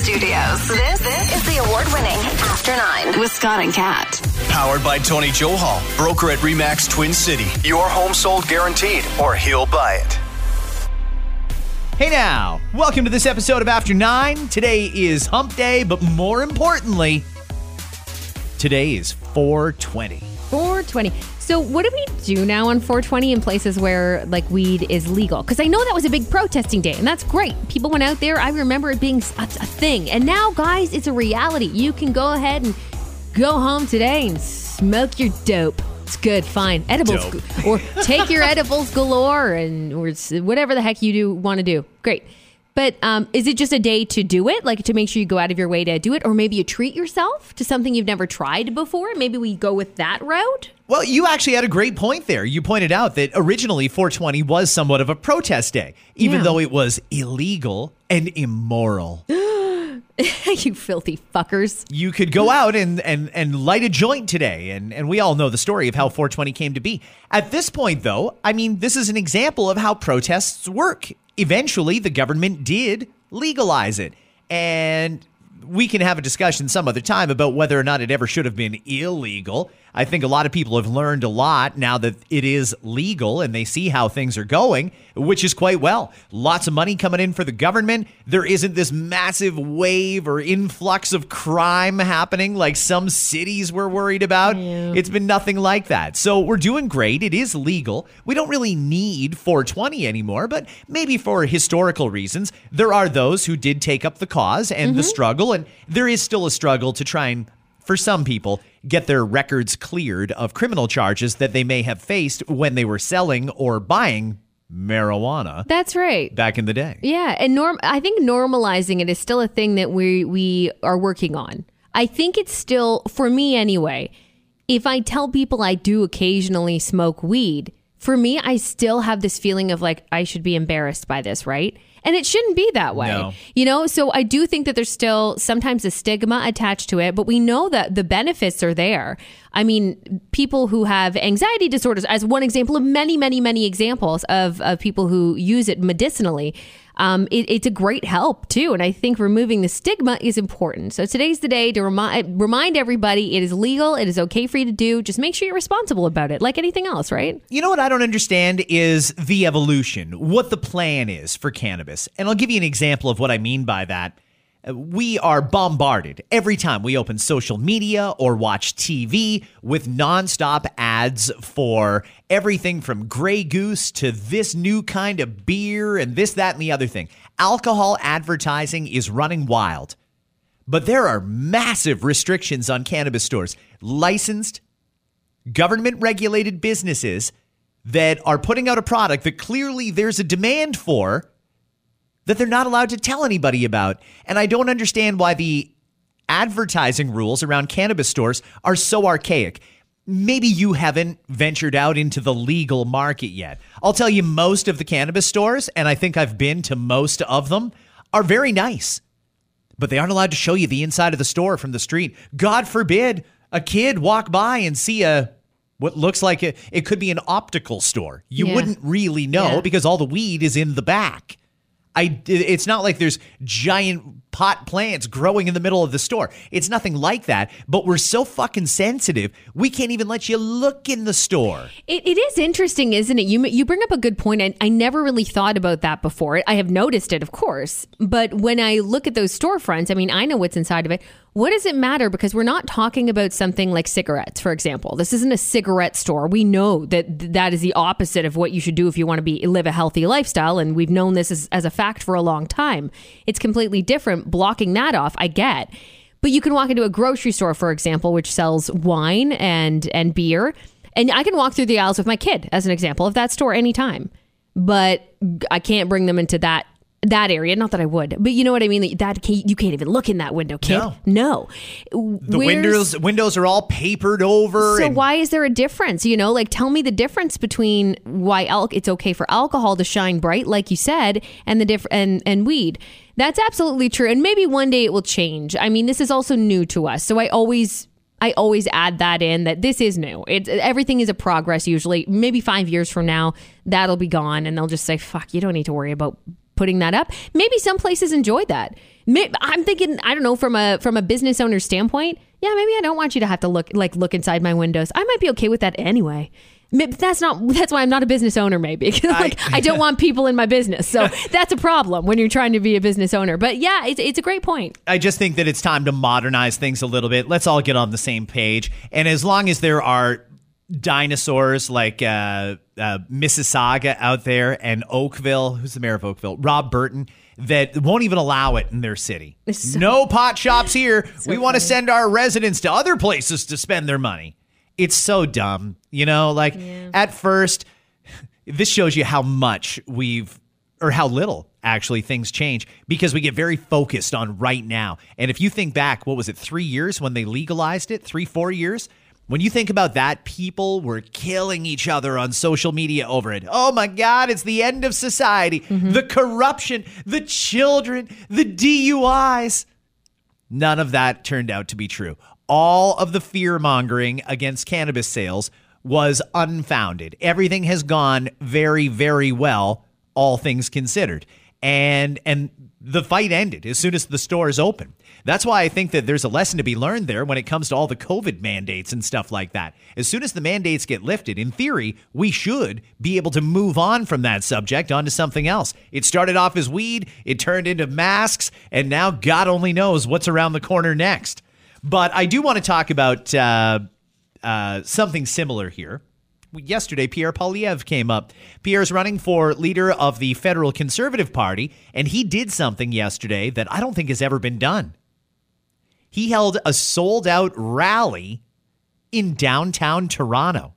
Studios. This, this is the award winning After Nine with Scott and Kat. Powered by Tony Johal, broker at REMAX Twin City. Your home sold guaranteed, or he'll buy it. Hey now, welcome to this episode of After Nine. Today is Hump Day, but more importantly, today is 420. 420. So, what do we do now on 420 in places where like weed is legal? Because I know that was a big protesting day, and that's great. People went out there. I remember it being a, a thing, and now, guys, it's a reality. You can go ahead and go home today and smoke your dope. It's good, fine. Edibles, Dope. or take your edibles galore, and or whatever the heck you do want to do. Great. But um, is it just a day to do it, like to make sure you go out of your way to do it, or maybe you treat yourself to something you've never tried before? Maybe we go with that route. Well, you actually had a great point there. You pointed out that originally 420 was somewhat of a protest day, even Yeah. though it was illegal and immoral. you filthy fuckers. you could go out and, and, and light a joint today. And, and we all know the story of how 420 came to be. At this point, though, I mean, this is an example of how protests work. Eventually, the government did legalize it. And we can have a discussion some other time about whether or not it ever should have been illegal. I think a lot of people have learned a lot now that it is legal and they see how things are going, which is quite well. Lots of money coming in for the government. There isn't this massive wave or influx of crime happening like some cities were worried about. It's been nothing like that. So we're doing great. It is legal. We don't really need 420 anymore, but maybe for historical reasons, there are those who did take up the cause and the mm-hmm. struggle, and there is still a struggle to try and for some people, get their records cleared of criminal charges that they may have faced when they were selling or buying marijuana That's right. back in the day. Yeah, and norm I think normalizing it is still a thing that we we are working on. I think it's still for me anyway. If I tell people I do occasionally smoke weed, for me I still have this feeling of like I should be embarrassed by this, right? And it shouldn't be that way. No. You know, so I do think that there's still sometimes a stigma attached to it, but we know that the benefits are there. I mean, people who have anxiety disorders, as one example of many, many, many examples of, of people who use it medicinally, um, it, it's a great help too. And I think removing the stigma is important. So today's the day to remind remind everybody it is legal, it is okay for you to do. Just make sure you're responsible about it, like anything else, right? You know what I don't understand is the evolution, what the plan is for cannabis. And I'll give you an example of what I mean by that. We are bombarded every time we open social media or watch TV with nonstop ads for everything from Grey Goose to this new kind of beer and this, that, and the other thing. Alcohol advertising is running wild. But there are massive restrictions on cannabis stores. Licensed, government regulated businesses that are putting out a product that clearly there's a demand for that they're not allowed to tell anybody about. And I don't understand why the advertising rules around cannabis stores are so archaic. Maybe you haven't ventured out into the legal market yet. I'll tell you, most of the cannabis stores, and I think I've been to most of them, are very nice but they aren't allowed to show you the inside of the store from the street. God forbid a kid walk by and see a what looks like a, it could be an optical store. You Yeah. wouldn't really know Yeah. because all the weed is in the back. I it's not like there's giant pot plants growing in the middle of the store. It's nothing like that, but we're so fucking sensitive. We can't even let you look in the store. It, it is interesting, isn't it? You you bring up a good point. I, I never really thought about that before. I have noticed it, of course, but when I look at those storefronts, I mean, I know what's inside of it. What does it matter? Because we're not talking about something like cigarettes, for example. This isn't a cigarette store. We know that th- that is the opposite of what you should do if you want to be live a healthy lifestyle, and we've known this as, as a fact for a long time. It's completely different. Blocking that off, I get. But you can walk into a grocery store, for example, which sells wine and and beer, and I can walk through the aisles with my kid, as an example, of that store anytime. But I can't bring them into that that area. Not that I would, but you know what I mean. That, can't, you can't even look in that window, kid. No. No. The windows windows are all papered over. So and why is there a difference? You know, like tell me the difference between why al- it's okay for alcohol to shine bright, like you said, and the diff- and and weed. That's absolutely true, and maybe one day it will change. I mean, this is also new to us, so I always. I always add that in that this is new. It everything is a progress. Usually, maybe five years from now, that'll be gone, and they'll just say, "Fuck, you don't need to worry about putting that up. Maybe some places enjoy that. I'm thinking, I don't know, from a from a business owner standpoint, yeah, maybe I don't want you to have to look like look inside my windows. I might be okay with that anyway. Maybe That's not. That's why I'm not a business owner. Maybe like I, don't want people in my business, so that's a problem when you're trying to be a business owner. But yeah, it's it's a great point. I just think that it's time to modernize things a little bit. Let's all get on the same page. And as long as there are dinosaurs like uh, uh, Mississauga out there and Oakville, who's the mayor of Oakville? Rob Burton, that won't even allow it in their city. So- no pot shops here. we want to send our residents to other places to spend their money. It's so dumb. You know, like at first, this shows you how much we've or how little actually things change because we get very focused on right now. And if you think back, what was it, three years when they legalized it? Three, four years? When you think about that, people were killing each other on social media over it. Oh my God, it's the end of society. Mm-hmm. The corruption, the children, the DUIs. None of that turned out to be true. All of the fear mongering against cannabis sales was unfounded. Everything has gone very, very well, all things considered. And and the fight ended as soon as the stores open. That's why I think that there's a lesson to be learned there when it comes to all the COVID mandates and stuff like that. As soon as the mandates get lifted, in theory, we should be able to move on from that subject onto something else. It started off as weed, it turned into masks, and now God only knows what's around the corner next. But I do want to talk about uh, uh, something similar here. Yesterday, Pierre Poilievre came up. Pierre's running for leader of the Federal Conservative Party, and he did something yesterday that I don't think has ever been done. He held a sold out rally in downtown Toronto.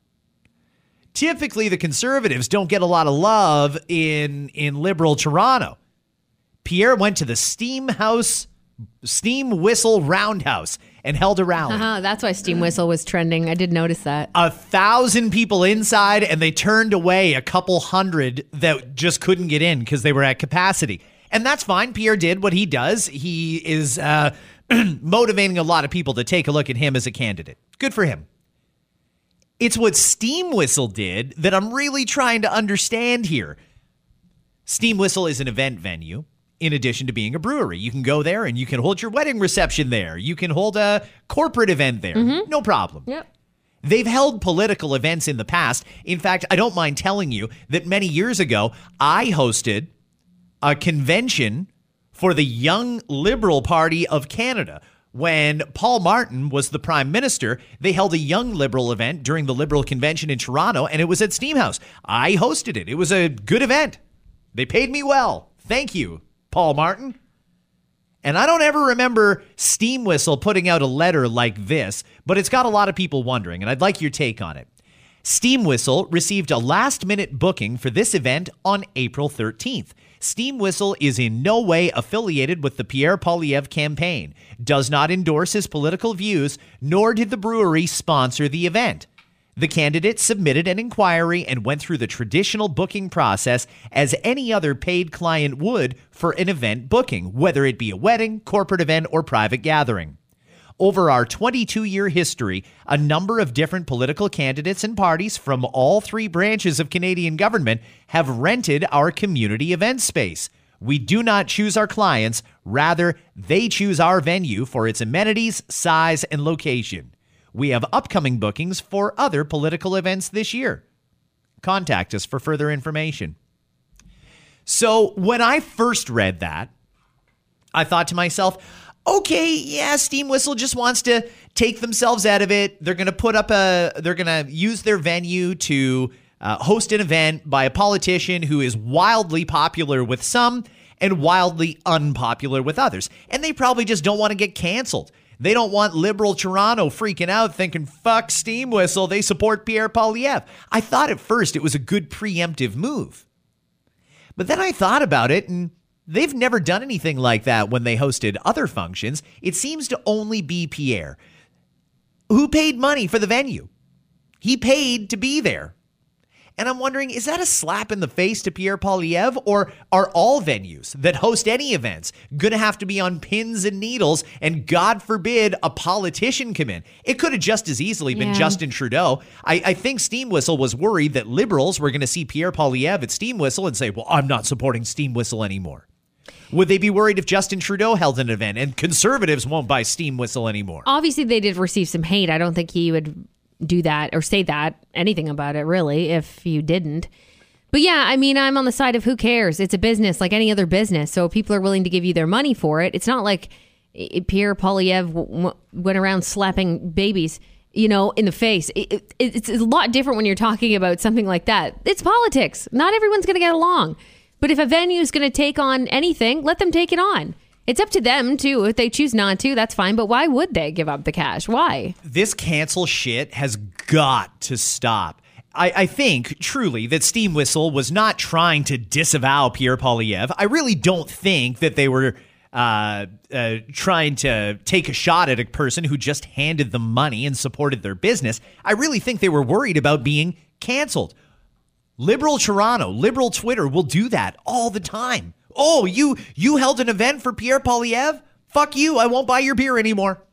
Typically, the conservatives don't get a lot of love in, in liberal Toronto. Pierre went to the Steam House, Steam Whistle Roundhouse and held a rally. Uh-huh, that's why Steam Whistle was trending. I did notice that. A thousand people inside, and they turned away a couple hundred that just couldn't get in because they were at capacity. And that's fine. Pierre did what he does. He is uh, motivating a lot of people to take a look at him as a candidate. Good for him. It's what Steam Whistle did that I'm really trying to understand here. Steam Whistle is an event venue in addition to being a brewery. You can go there and you can hold your wedding reception there. You can hold a corporate event there. Mm-hmm. No problem. Yep. They've held political events in the past. In fact, I don't mind telling you that many years ago, I hosted a convention for the Young Liberal Party of Canada. When Paul Martin was the prime minister, they held a Young Liberal event during the Liberal convention in Toronto, and it was at Steamhouse. I hosted it. It was a good event. They paid me well. Thank you, Paul Martin. And I don't ever remember Steam Whistle putting out a letter like this, but it's got a lot of people wondering, and I'd like your take on it. Steam Whistle received a last minute booking for this event on April 13th. Steam Whistle is in no way affiliated with the Pierre Poilievre campaign, does not endorse his political views, nor did the brewery sponsor the event. The candidate submitted an inquiry and went through the traditional booking process as any other paid client would for an event booking, whether it be a wedding, corporate event, or private gathering. Over our 22 year history, a number of different political candidates and parties from all three branches of Canadian government have rented our community event space. We do not choose our clients, rather, they choose our venue for its amenities, size, and location. We have upcoming bookings for other political events this year. Contact us for further information. So, when I first read that, I thought to myself, okay, yeah, Steam Whistle just wants to take themselves out of it. They're going to put up a, they're going to use their venue to uh, host an event by a politician who is wildly popular with some and wildly unpopular with others. And they probably just don't want to get canceled. They don't want liberal Toronto freaking out thinking, fuck Steam Whistle, they support Pierre Poilievre. I thought at first it was a good preemptive move. But then I thought about it and they've never done anything like that when they hosted other functions. It seems to only be Pierre. Who paid money for the venue? He paid to be there. And I'm wondering, is that a slap in the face to Pierre Poilievre, or are all venues that host any events going to have to be on pins and needles and, God forbid, a politician come in? It could have just as easily been Yeah. Justin Trudeau. I, I think Steam Whistle was worried that liberals were going to see Pierre Poilievre at Steam Whistle and say, well, I'm not supporting Steam Whistle anymore. Would they be worried if Justin Trudeau held an event and conservatives won't buy Steam Whistle anymore? Obviously, they did receive some hate. I don't think he would do that or say that anything about it really if you didn't. But yeah, I mean, I'm on the side of who cares. It's a business like any other business. So people are willing to give you their money for it, it's not like eh, Pierre Poilievre w- went around slapping babies, you know, in the face. It, it, it's a lot different when you're talking about something like that. It's politics. Not everyone's going to get along. But if a venue is going to take on anything, let them take it on. It's up to them too. If they choose not to, that's fine. But why would they give up the cash? Why? this cancel shit has got to stop. I, I think truly that Steam Whistle was not trying to disavow Pierre Poilievre. I really don't think that they were uh, uh, trying to take a shot at a person who just handed them money and supported their business. I really think they were worried about being canceled. Liberal Toronto, liberal Twitter will do that all the time. Oh, you you held an event for Pierre Poilievre? Fuck you, I won't buy your beer anymore.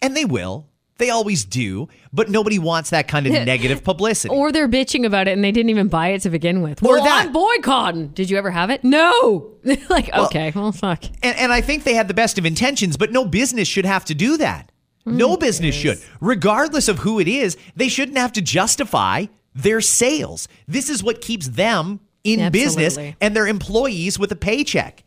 And they will. They always do, but nobody wants that kind of negative publicity. Or they're bitching about it and they didn't even buy it to begin with. Or well, that. I'm boycotting. Did you ever have it? No. like, okay, well, fuck. And, and I think they had the best of intentions, but no business should have to do that. No mm. business should. Regardless of who it is, they shouldn't have to justify their sales. This is what keeps them in business and their employees with a paycheck.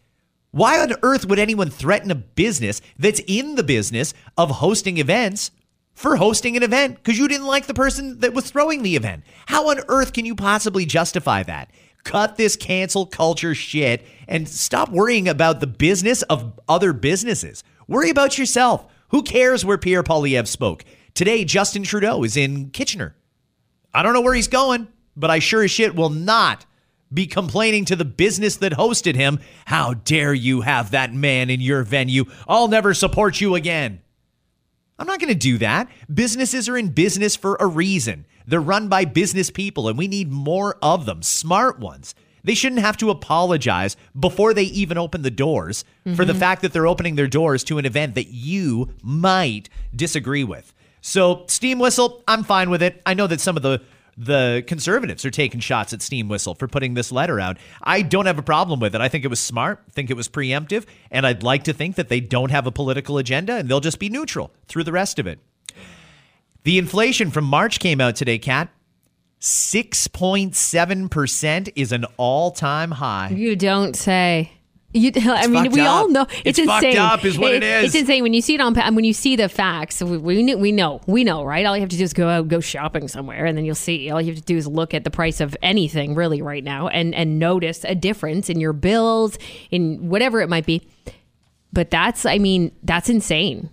Why on earth would anyone threaten a business that's in the business of hosting events for hosting an event because you didn't like the person that was throwing the event? How on earth can you possibly justify that? Cut this cancel culture shit and stop worrying about the business of other businesses. Worry about yourself. Who cares where Pierre Poilievre spoke? Today, Justin Trudeau is in Kitchener. I don't know where he's going, but I sure as shit will not be complaining to the business that hosted him. How dare you have that man in your venue? I'll never support you again. I'm not going to do that. Businesses are in business for a reason. They're run by business people, and we need more of them, smart ones. They shouldn't have to apologize before they even open the doors for the mm-hmm. fact that they're opening their doors to an event that you might disagree with. So, Steam Whistle, I'm fine with it. I know that some of the the conservatives are taking shots at Steam Whistle for putting this letter out. I don't have a problem with it. I think it was smart, think it was preemptive, and I'd like to think that they don't have a political agenda and they'll just be neutral through the rest of it. The inflation from March came out today, Kat. 6.7% is an all time high. You don't say. You, I mean, we all know It's it's, fucked insane. up is what it is. It's insane when you see it on when you see the facts. We we, we know we know right. All you have to do is go out, go shopping somewhere, and then you'll see. All you have to do is look at the price of anything really right now, and and notice a difference in your bills, in whatever it might be. But that's, I mean, that's insane.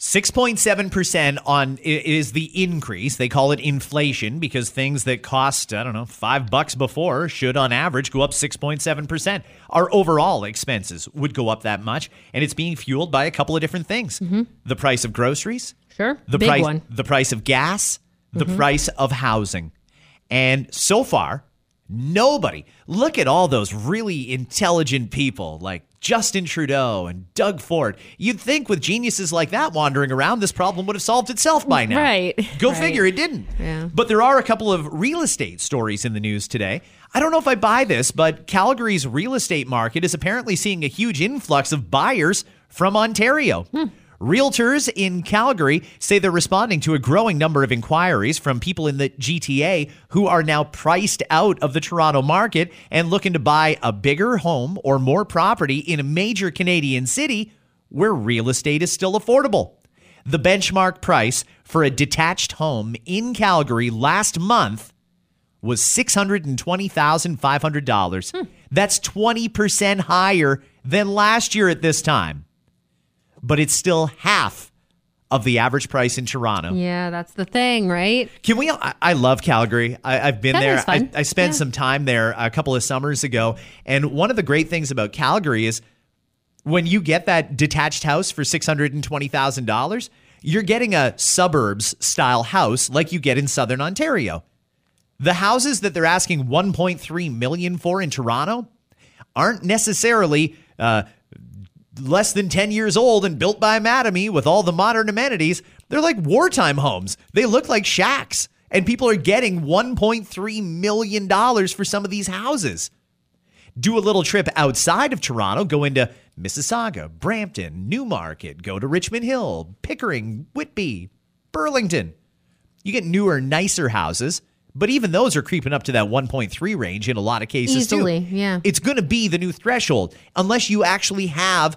6.7% on is the increase. They call it inflation because things that cost, I don't know, 5 bucks before should on average go up 6.7%. Our overall expenses would go up that much and it's being fueled by a couple of different things. Mm-hmm. The price of groceries, Sure, the big price one. the price of gas, the mm-hmm. price of housing. And so far, nobody. Look at all those really intelligent people like Justin Trudeau and Doug Ford. You'd think with geniuses like that wandering around, this problem would have solved itself by now. Right, Go right. figure, it didn't. Yeah. But there are a couple of real estate stories in the news today. I don't know if I buy this, but Calgary's real estate market is apparently seeing a huge influx of buyers from Ontario. Hmm. Realtors in Calgary say they're responding to a growing number of inquiries from people in the GTA who are now priced out of the Toronto market and looking to buy a bigger home or more property in a major Canadian city where real estate is still affordable. The benchmark price for a detached home in Calgary last month was $620,500. Hmm. That's 20% higher than last year at this time. But it's still half of the average price in Toronto. Yeah, that's the thing, right? Can we? I, I love Calgary. I, I've been That there. I, I spent Yeah. some time there a couple of summers ago. And one of the great things about Calgary is when you get that detached house for $620,000, you're getting a suburbs style house like you get in Southern Ontario. The houses that they're asking 1.3 million for in Toronto aren't necessarily uh, less than 10 years old and built by Mattamy with all the modern amenities. They're like wartime homes. They look like shacks, and people are getting 1.3 million dollars for some of these houses. Do a little trip outside of Toronto, go into Mississauga, Brampton, Newmarket, go to Richmond Hill, Pickering, Whitby, Burlington. You get newer, nicer houses, but even those are creeping up to that 1.3 range in a lot of cases Easily, too. yeah. It's going to be the new threshold unless you actually have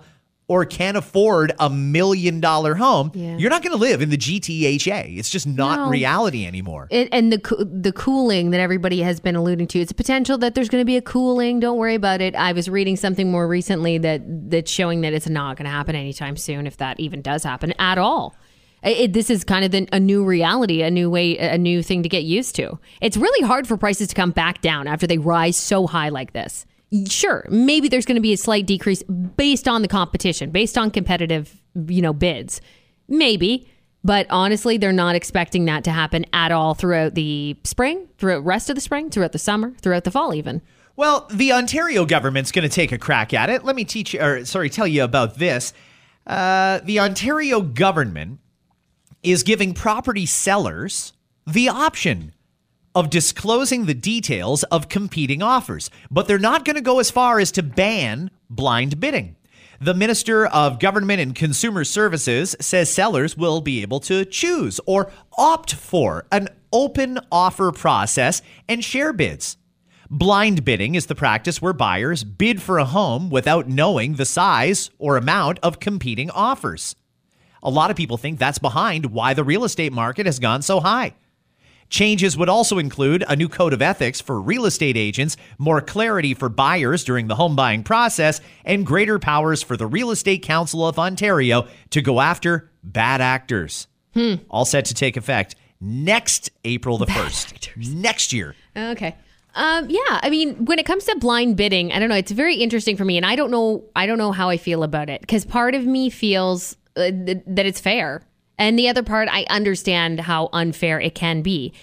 or can't afford a million dollar home. Yeah. You're not going to live in the GTHA. It's just not No. reality anymore. It, and the the cooling that everybody has been alluding to, it's a potential that there's going to be a cooling. Don't worry about it. I was reading something more recently that that's showing that it's not going to happen anytime soon, if that even does happen at all. It, it- this is kind of the, a new reality, a new way, a new thing to get used to. It's really hard for prices to come back down after they rise so high like this. Sure, maybe there's going to be a slight decrease based on the competition, based on competitive, you know, bids. Maybe, but honestly, they're not expecting that to happen at all throughout the spring, throughout the rest of the spring, throughout the summer, throughout the fall, even. Well, the Ontario government's going to take a crack at it. Let me teach you, or sorry, tell you about this. Uh, the Ontario government is giving property sellers the option of disclosing the details of competing offers, but they're not going to go as far as to ban blind bidding. The Minister of Government and Consumer Services says sellers will be able to choose or opt for an open offer process and share bids. Blind bidding is the practice where buyers bid for a home without knowing the size or amount of competing offers. A lot of people think that's behind why the real estate market has gone so high. Changes would also include a new code of ethics for real estate agents, more clarity for buyers during the home buying process, and greater powers for the Real Estate Council of Ontario to go after bad actors. All set to take effect next April the 1st. Next year. Okay. Um, yeah, I mean, when it comes to blind bidding, I don't know. It's very interesting for me, and I don't know. I don't know how I feel about it because part of me feels uh, th- that it's fair, and the other part, I understand how unfair it can be.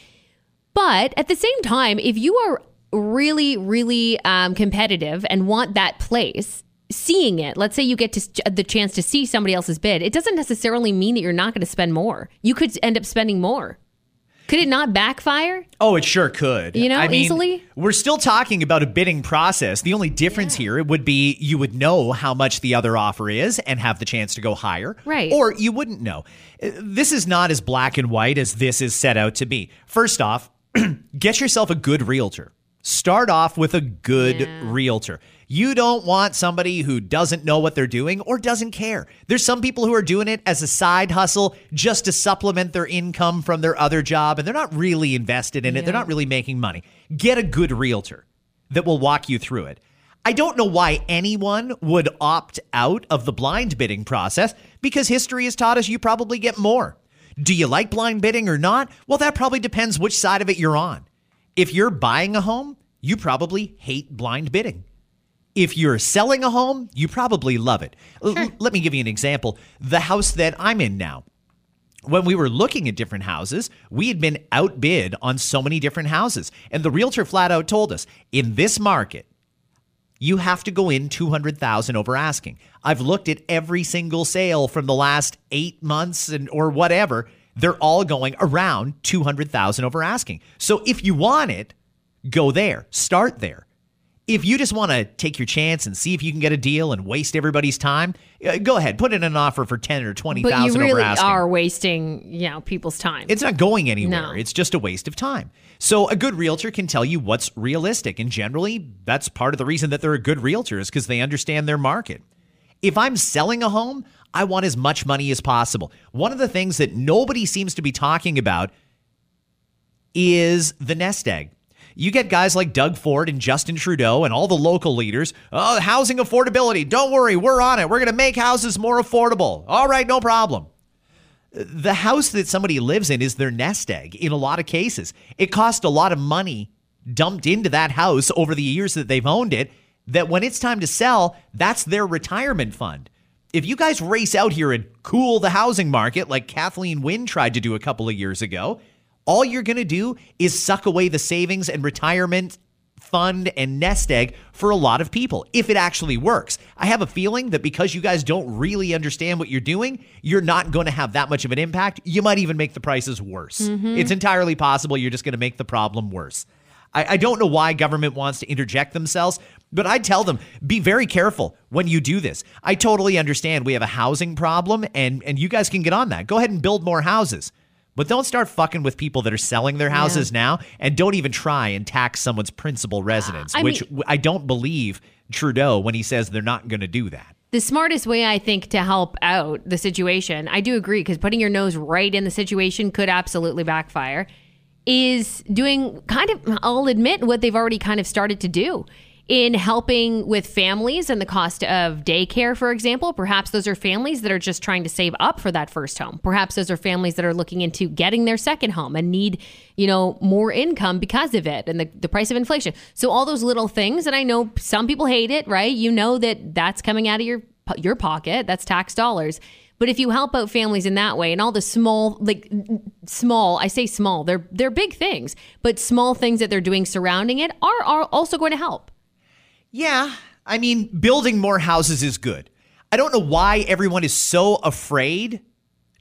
But at the same time, if you are really, really um, competitive and want that place, seeing it, let's say you get to the chance to see somebody else's bid, it doesn't necessarily mean that you're not going to spend more. You could end up spending more. Could it not backfire? Oh, it sure could. You know, I mean, easily? We're still talking about a bidding process. The only difference here would be you would know how much the other offer is and have the chance to go higher. Right. Or you wouldn't know. Uh, This is not as black and white as this is set out to be. First off, get yourself a good realtor. Start off with a good realtor. You don't want somebody who doesn't know what they're doing or doesn't care. There's some people who are doing it as a side hustle just to supplement their income from their other job, and they're not really invested in it. They're not really making money. Get a good realtor that will walk you through it. I don't know why anyone would opt out of the blind bidding process because history has taught us you probably get more. Do you like blind bidding or not? Well, that probably depends which side of it you're on. If you're buying a home, you probably hate blind bidding. If you're selling a home, you probably love it. L- l- let me give you an example. The house that I'm in now, when we were looking at different houses, we had been outbid on so many different houses. And the realtor flat out told us in this market, you have to go in 200,000 over asking. I've looked at every single sale from the last 8 months and or whatever. They're all going around 200,000 over asking. So if you want it, go there. Start there. If you just want to take your chance and see if you can get a deal and waste everybody's time, uh, go ahead, put in an offer for 10 or 20,000 But you really are wasting, you know, people's time. It's not going anywhere. No. It's just a waste of time. So a good realtor can tell you what's realistic. And generally, that's part of the reason that they're a good realtor is because they understand their market. If I'm selling a home, I want as much money as possible. One of the things that nobody seems to be talking about is the nest egg. You get guys like Doug Ford and Justin Trudeau and all the local leaders. Oh, housing affordability. Don't worry, we're on it. We're going to make houses more affordable. All right, no problem the house that somebody lives in is their nest egg in a lot of cases. It cost a lot of money dumped into that house over the years that they've owned it that when it's time to sell, that's their retirement fund. If you guys race out here and cool the housing market like Kathleen Wynne tried to do a couple of years ago, all you're going to do is suck away the savings and retirement fund and nest egg for a lot of people if it actually works. I have a feeling that because you guys don't really understand what you're doing, you're not going to have that much of an impact. You might even make the prices worse. Mm-hmm. It's entirely possible you're just going to make the problem worse. I, I don't know why government wants to interject themselves, but I tell them be very careful when you do this. I totally understand we have a housing problem, and and you guys can get on that. Go ahead and build more houses. But don't start fucking with people that are selling their houses now, and don't even try and tax someone's principal residence, I which mean- I don't believe Trudeau when he says they're not going to do that. the smartest way I think to help out the situation, I do agree because putting your nose right in the situation could absolutely backfire, is doing kind of, I'll admit, what they've already kind of started to do in helping with families and the cost of daycare, for example. Perhaps those are families that are just trying to save up for that first home. Perhaps those are families that are looking into getting their second home and need, you know, more income because of it and the, the price of inflation. So all those little things, and I know some people hate it, right? You know that that's coming out of your your pocket. That's tax dollars. But if you help out families in that way and all the small like small, I say small, they're they're big things, but small things that they're doing surrounding it are are also going to help. Yeah, I mean, building more houses is good. I don't know why everyone is so afraid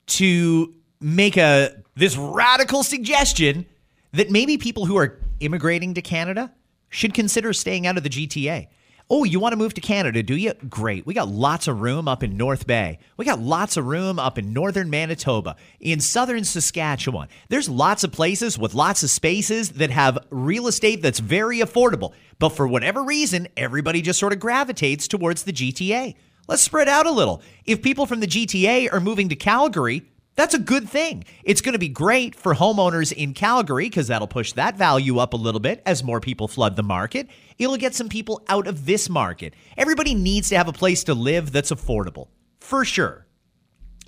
to make a this radical suggestion that maybe people who are immigrating to Canada should consider staying out of the GTA. Oh, you want to move to Canada, do you? Great. We got lots of room up in North Bay. We got lots of room up in northern Manitoba, in southern Saskatchewan. There's lots of places with lots of spaces that have real estate that's very affordable. But for whatever reason, everybody just sort of gravitates towards the GTA. Let's spread out a little. If people from the GTA are moving to Calgary, that's a good thing. It's going to be great for homeowners in Calgary because that'll push that value up a little bit as more people flood the market. It'll get some people out of this market. Everybody needs to have a place to live that's affordable, for sure.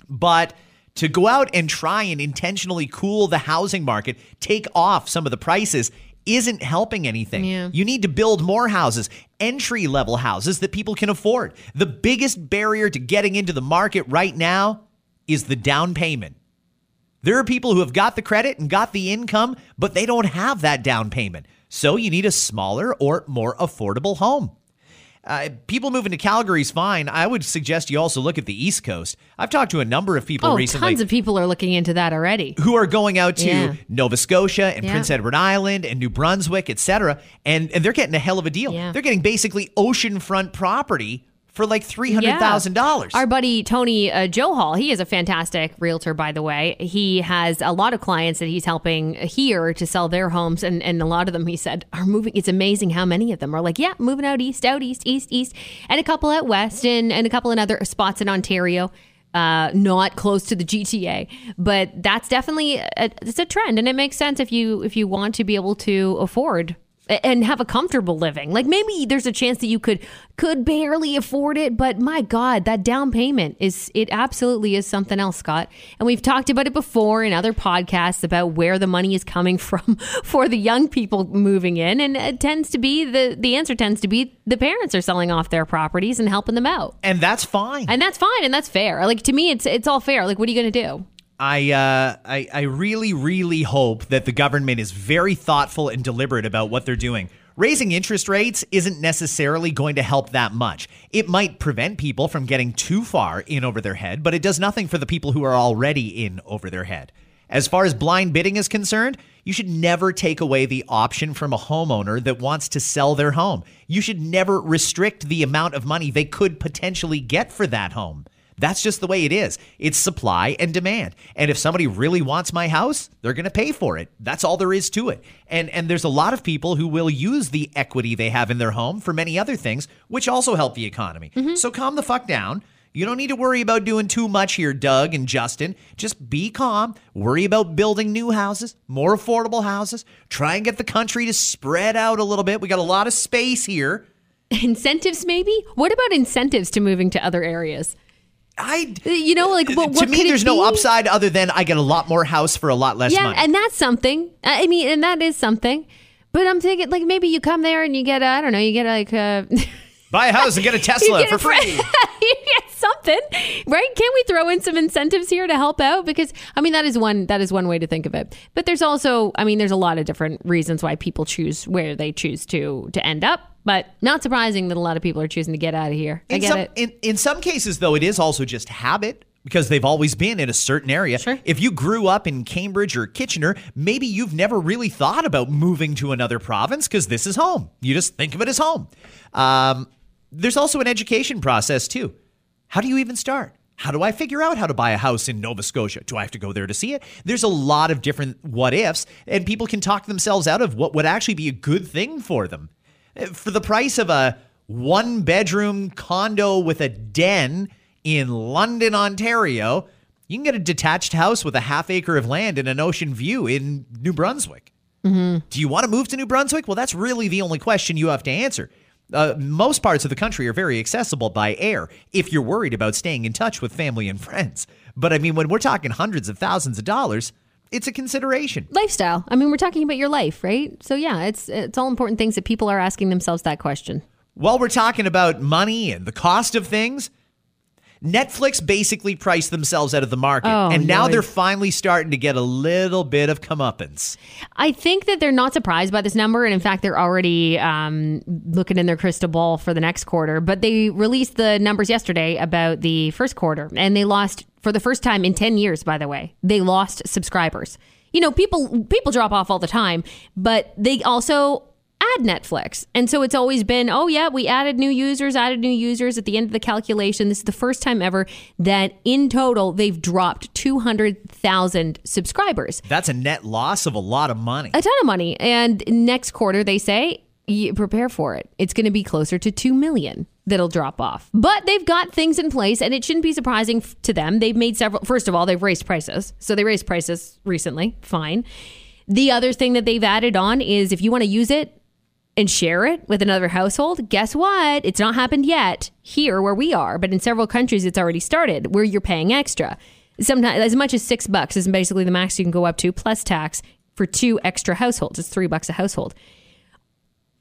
But to go out and try and intentionally cool the housing market, take off some of the prices, isn't helping anything. Yeah. You need to build more houses, entry level houses that people can afford. The biggest barrier to getting into the market right now is the down payment. There are people who have got the credit and got the income, but they don't have that down payment. So you need a smaller or more affordable home. Uh, people moving to Calgary is fine. I would suggest you also look at the East Coast. I've talked to a number of people Oh, recently tons of people are looking into that already. who are going out to Yeah. Nova Scotia and Yeah. Prince Edward Island and New Brunswick, etc. and, and they're getting a hell of a deal. Yeah. They're getting basically oceanfront property for like $300,000. Our buddy Tony uh, Johal, he is a fantastic realtor, by the way. He has a lot of clients that he's helping here to sell their homes, and, and a lot of them, he said, are moving. It's amazing how many of them are like, yeah, moving out east, out east, east, east, and a couple out west, and, and a couple in other spots in Ontario. Uh, not close to the GTA, but that's definitely a, it's a trend, and it makes sense if you if you want to be able to afford and have a comfortable living. Like maybe there's a chance that you could could barely afford it, but my god, that down payment is it absolutely is something else, Scott. And we've talked about it before in other podcasts about where the money is coming from for the young people moving in and it tends to be the the answer tends to be the parents are selling off their properties and helping them out. and that's fine. And that's fine and that's fair. Like to me it's it's all fair. Like what are you going to do? I, uh, I I really really hope that the government is very thoughtful and deliberate about what they're doing. Raising interest rates isn't necessarily going to help that much. It might prevent people from getting too far in over their head, but it does nothing for the people who are already in over their head. As far as blind bidding is concerned, you should never take away the option from a homeowner that wants to sell their home. You should never restrict the amount of money they could potentially get for that home. That's just the way it is. It's supply and demand. And if somebody really wants my house, they're going to pay for it. That's all there is to it. And and there's a lot of people who will use the equity they have in their home for many other things, which also help the economy. Mm-hmm. So calm the fuck down. You don't need to worry about doing too much here, Doug and Justin. Just be calm. Worry about building new houses, more affordable houses. Try and get the country to spread out a little bit. We got a lot of space here. Incentives maybe? What about incentives to moving to other areas? I You know, like what, to me, there's no upside other than I get a lot more house for a lot less Yeah, money. and that's something. I mean, and that is something. But I'm thinking, like maybe you come there and you get, I I don't know, you get like, uh, Buy a house and get a Tesla get for free. you get something something, right? Can't we throw in some incentives here to help out? Because I mean, that is one that is one way to think of it. But there's also, I mean, there's a lot of different reasons why people choose where they choose to to end up. But not surprising that a lot of people are choosing to get out of here. I In get some, it. In, in some cases, though, it is also just habit because they've always been in a certain area. Sure. If you grew up in Cambridge or Kitchener, maybe you've never really thought about moving to another province because this is home. You just think of it as home. Um, there's also an education process, too. How do you even start? How do I figure out how to buy a house in Nova Scotia? Do I have to go there to see it? There's a lot of different what ifs, and people can talk themselves out of what would actually be a good thing for them. For the price of a one bedroom condo with a den in London, Ontario, you can get a detached house with a half acre of land and an ocean view in New Brunswick. Do you want to move to New Brunswick? Well, that's really the only question you have to answer. Uh, most parts of the country are very accessible by air if you're worried about staying in touch with family and friends. But I mean, when we're talking hundreds of thousands of dollars, it's a consideration. Lifestyle. I mean, we're talking about your life, right? So yeah, it's it's all important things that people are asking themselves that question. While we're talking about money and the cost of things, Netflix basically priced themselves out of the market. Oh, and now yikes. they're finally starting to get a little bit of comeuppance. I think that they're not surprised by this number, and in fact, they're already um, looking in their crystal ball for the next quarter. But they released the numbers yesterday about the first quarter, and they lost for the first time in ten years. By the way, they lost subscribers. You know, people people drop off all the time, but they also add Netflix. And so it's always been, oh, yeah, we added new users, added new users at the end of the calculation. This is the first time ever that in total they've dropped 200,000 subscribers That's a net loss of a lot of money. a ton of money. And next quarter, they say, you prepare for it. It's going to be closer to 2 million that'll drop off. But they've got things in place, and it shouldn't be surprising to them. They've made several, first of all, they've raised prices. So they raised prices recently. Fine. The other thing that they've added on is if you want to use it, and share it with another household, guess what? It's not happened yet here where we are, but in several countries it's already started where you're paying extra. Sometimes as much as six bucks is basically the max you can go up to plus tax for two extra households. It's three bucks a household.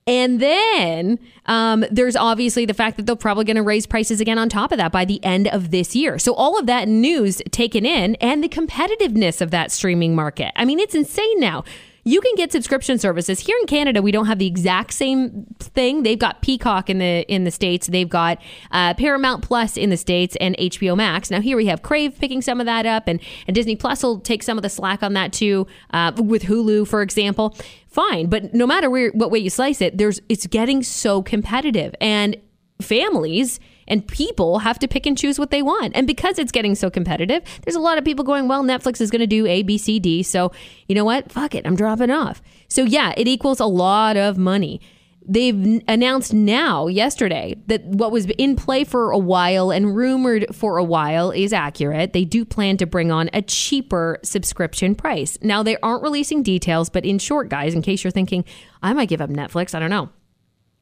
And then um, there's obviously the fact that they're probably going to raise prices again on top of that by the end of this year. So all of that news taken in and the competitiveness of that streaming market. I mean, it's insane now. You can get subscription services here in Canada. We don't have the exact same thing. They've got Peacock in the in the states. They've got uh, Paramount Plus in the states and HBO Max. Now here we have Crave picking some of that up, and and Disney Plus will take some of the slack on that too. Uh, with Hulu, for example, fine. But no matter where what way you slice it, there's it's getting so competitive, and families and people have to pick and choose what they want. And because it's getting so competitive, there's a lot of people going, well, Netflix is going to do A, B, C, D. So, you know what? Fuck it. I'm dropping off. So, yeah, it equals a lot of money. They've announced now, yesterday, that what was in play for a while and rumored for a while is accurate. They do plan to bring on a cheaper subscription price. Now, they aren't releasing details, but in short, guys, in case you're thinking, I might give up Netflix, I don't know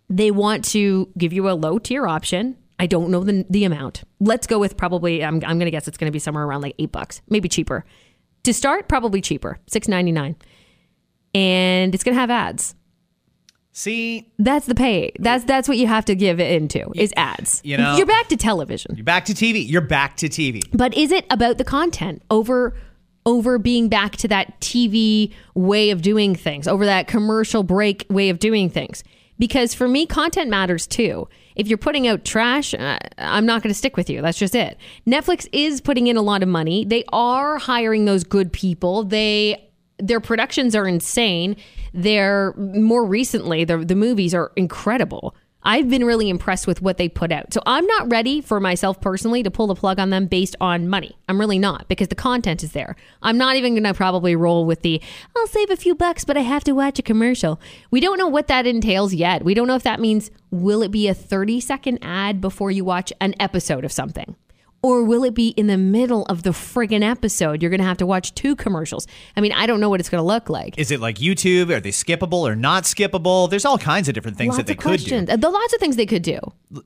they want to give you a low tier option. I don't know the, the amount. Let's go with probably, I'm, I'm going to guess it's going to be somewhere around like eight bucks, maybe cheaper. To start, probably cheaper, six ninety nine, and it's going to have ads. See, That's the pay. That's that's what you have to give into is ads. You know- you're back to television. you're back to TV. You're back to TV. But is it about the content over over being back to that TV way of doing things, over that commercial break way of doing things? Because for me, content matters too. If you're putting out trash, uh, I'm not going to stick with you. That's just it. Netflix is putting in a lot of money. They are hiring those good people. They their productions are insane. They're more recently the the movies are incredible. I've been really impressed with what they put out. So I'm not ready for myself personally to pull the plug on them based on money. I'm really not because the content is there. I'm not even going to probably roll with the I'll save a few bucks but I have to watch a commercial. We don't know what that entails yet. We don't know if that means will it be a 30 second ad before you watch an episode of something? Or will it be in the middle of the friggin' episode? You're going to have to watch two commercials. I mean, I don't know what it's going to look like. Is it like YouTube? Are they skippable or not skippable? There's all kinds of different things Lots that they could do. Uh, There are lots of things they could do.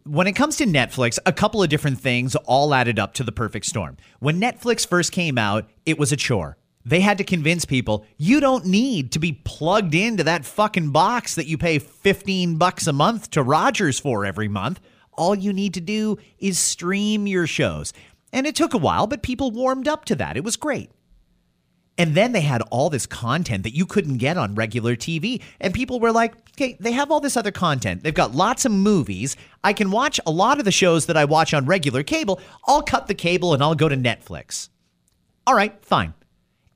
When it comes to Netflix, a couple of different things all added up to the perfect storm. When Netflix first came out, it was a chore. They had to convince people you don't need to be plugged into that fucking box that you pay 15 bucks a month to Rogers for every month. All you need to do is stream your shows. And it took a while, but people warmed up to that. It was great. And then they had all this content that you couldn't get on regular TV. And people were like, okay, they have all this other content. They've got lots of movies. I can watch a lot of the shows that I watch on regular cable. I'll cut the cable and I'll go to Netflix. All right, fine.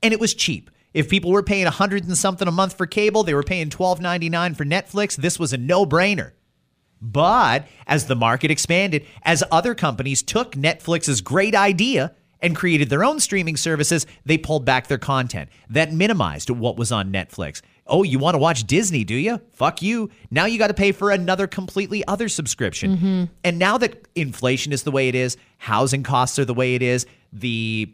And it was cheap. If people were paying a hundred and something a month for cable, they were paying twelve ninety nine for Netflix. This was a no brainer. But as the market expanded, as other companies took Netflix's great idea and created their own streaming services, they pulled back their content. That minimized what was on Netflix. Oh, you want to watch Disney, do you? Fuck you. Now you got to pay for another completely other subscription. Mm-hmm. And now that inflation is the way it is, housing costs are the way it is, the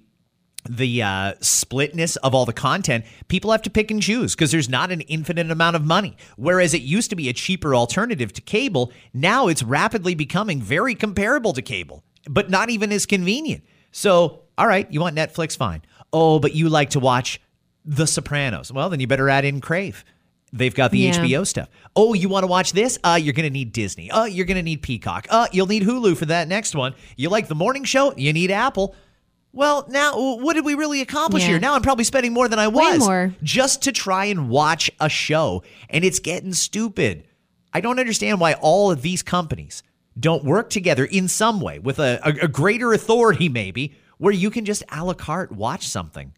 the uh, splitness of all the content, people have to pick and choose because there's not an infinite amount of money. Whereas it used to be a cheaper alternative to cable, now it's rapidly becoming very comparable to cable, but not even as convenient. So, all right, you want Netflix? Fine. Oh, but you like to watch The Sopranos. Well, then you better add in Crave. They've got the Yeah. HBO stuff. Oh, you want to watch this? Uh, you're going to need Disney. Uh, you're going to need Peacock. Uh, you'll need Hulu for that next one. You like the morning show? You need Apple. Well, now what did we really accomplish Yeah. here? Now I'm probably spending more than I was more. just to try and watch a show, and it's getting stupid. I don't understand why all of these companies don't work together in some way with a, a, a greater authority, maybe, where you can just a la carte watch something.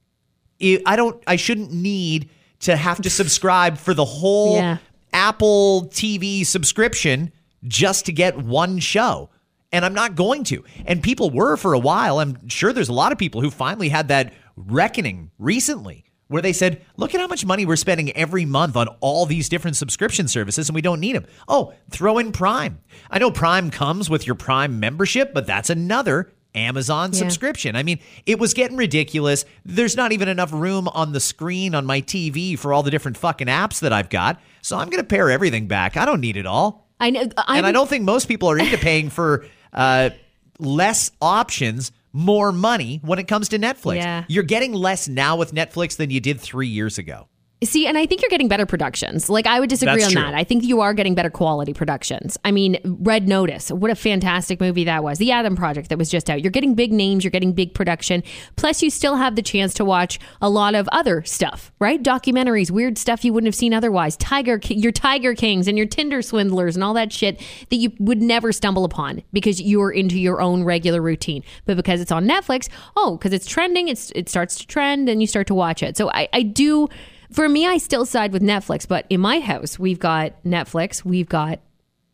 I I don't. I shouldn't need to have to subscribe for the whole Yeah. Apple TV subscription just to get one show. And I'm not going to. And people were for a while. I'm sure there's a lot of people who finally had that reckoning recently where they said, look at how much money we're spending every month on all these different subscription services and we don't need them. Oh, throw in Prime. I know Prime comes with your Prime membership, but that's another Amazon Yeah. subscription. I mean, it was getting ridiculous. There's not even enough room on the screen on my TV for all the different fucking apps that I've got. So I'm going to pare everything back. I don't need it all. I know. Uh, I'm, and I don't think most people are into paying for uh, less options, more money when it comes to Netflix. Yeah. You're getting less now with Netflix than you did three years ago. See, and I think you're getting better productions. Like I would disagree That's on true. that. I think you are getting better quality productions. I mean, Red Notice, what a fantastic movie that was. The Adam Project that was just out. You're getting big names, you're getting big production. Plus you still have the chance to watch a lot of other stuff, right? Documentaries, weird stuff you wouldn't have seen otherwise. Tiger your Tiger Kings and your Tinder swindlers and all that shit that you would never stumble upon because you're into your own regular routine. But because it's on Netflix, oh, because it's trending, it's it starts to trend and you start to watch it. So I, I do for me, I still side with Netflix, but in my house, we've got Netflix, we've got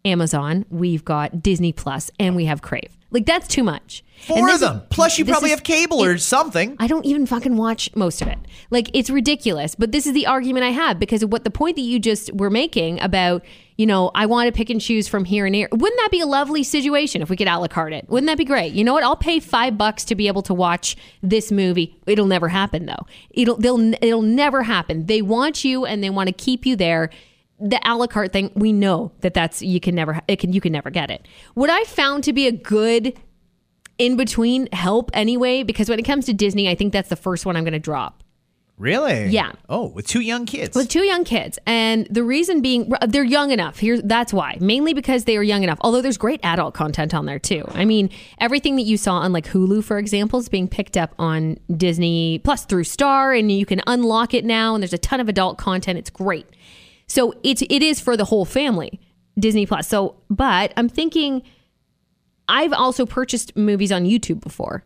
Amazon, we've got Disney Plus, and we have Crave. Like that's too much. And Four of them. is- Plus, you probably is- have cable or something. I don't even fucking watch most of it. Like it's ridiculous. But this is the argument I have because of what the point that you just were making about, you know, I want to pick and choose from here and here. Wouldn't that be a lovely situation if we could a la carte it? Wouldn't that be great? You know what? I'll pay five bucks to be able to watch this movie. It'll never happen though. It'll they'll it'll never happen. They want you and they want to keep you there the a la carte thing, we know that that's you can never it can you can never get it. What I found to be a good in between help anyway, because when it comes to Disney, I think that's the first one I'm going to drop. Really? Yeah. Oh, with two young kids. With two young kids, and the reason being they're young enough. Here, that's why. Mainly because they are young enough. Although there's great adult content on there too. I mean, everything that you saw on like Hulu, for example, is being picked up on Disney Plus through Star, and you can unlock it now. And there's a ton of adult content. It's great. So it's it is for the whole family, Disney Plus. So, but I'm thinking, I've also purchased movies on YouTube before.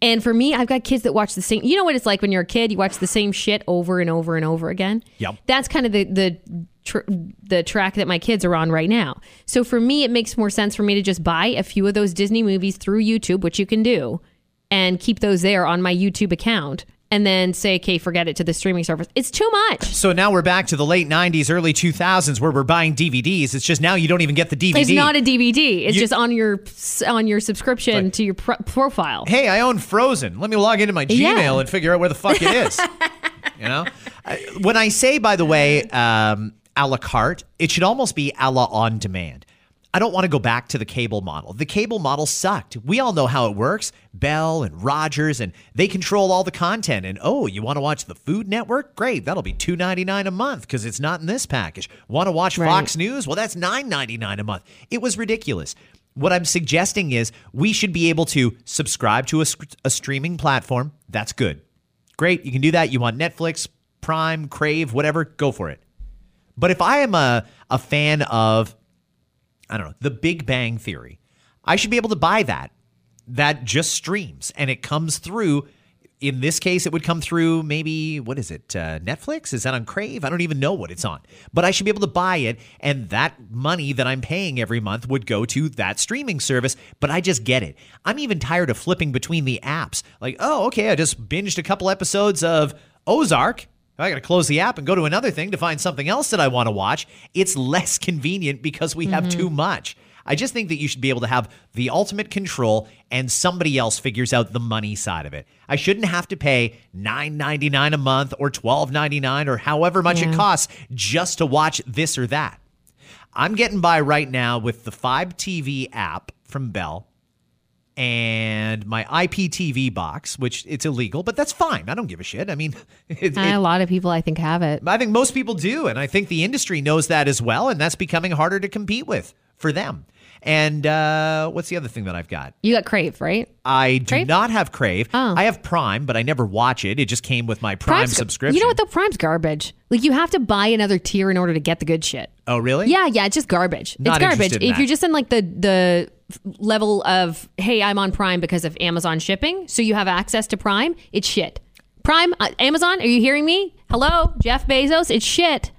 And for me, I've got kids that watch the same. You know what it's like when you're a kid, you watch the same shit over and over and over again. Yep. That's kind of the the tr- the track that my kids are on right now. So for me, it makes more sense for me to just buy a few of those Disney movies through YouTube, which you can do, and keep those there on my YouTube account, and then say, "Okay, forget it to the streaming service." It's too much. so now we're back to the late 90s, early 2000s where we're buying DVDs. It's just now you don't even get the DVD. It's not a DVD. It's You- just on your on your subscription to your pro- profile. hey, I own Frozen. Let me log into my Gmail Yeah. and figure out where the fuck it is. you know, when I say, by the way, um, a la carte, it should almost be a la on demand. I don't want to go back to the cable model. The cable model sucked. We all know how it works. Bell and Rogers and they control all the content. And oh, you want to watch the Food Network? Great, that'll be $2.99 a month because it's not in this package. Want to watch Right. Fox News? Well, that's $9.99 a month. It was ridiculous. What I'm suggesting is we should be able to subscribe to a, a streaming platform. That's good. Great, you can do that. You want Netflix, Prime, Crave, whatever, go for it. But if I am a, a fan of, I don't know, The Big Bang Theory, I should be able to buy that. That just streams and it comes through. In this case, it would come through maybe, what is it, uh, Netflix? Is that on Crave? I don't even know what it's on. But I should be able to buy it, and that money that I'm paying every month would go to that streaming service. But I just get it. I'm even tired of flipping between the apps. Like, oh, okay, I just binged a couple episodes of Ozark. I got to close the app and go to another thing to find something else that I want to watch. It's less convenient because we have too mm-hmm. much. I just think that you should be able to have the ultimate control and somebody else figures out the money side of it. I shouldn't have to pay $9.99 a month or $12.99 or however much it costs just to watch this or that. I'm getting by right now with the 5 TV app from Bell and my IPTV box, which it's illegal, but that's fine. I don't give a shit. I mean, it, a lot of people, I think, have it. I think most people do, and I think the industry knows that as well, and that's becoming harder to compete with for them. And uh, what's the other thing that I've got? You got Crave, right? I do Crave? not have Crave. Oh. I have Prime, but I never watch it. It just came with my Prime Prime's- subscription. You know what? The Prime's garbage. Like you have to buy another tier in order to get the good shit. Oh, really? Yeah, yeah, it's just garbage. Not it's garbage. in If that. you're just in like the the level of hey, I'm on Prime because of Amazon shipping, so you have access to Prime, it's shit. Prime, uh, Amazon, are you hearing me? Hello, Jeff Bezos, it's shit.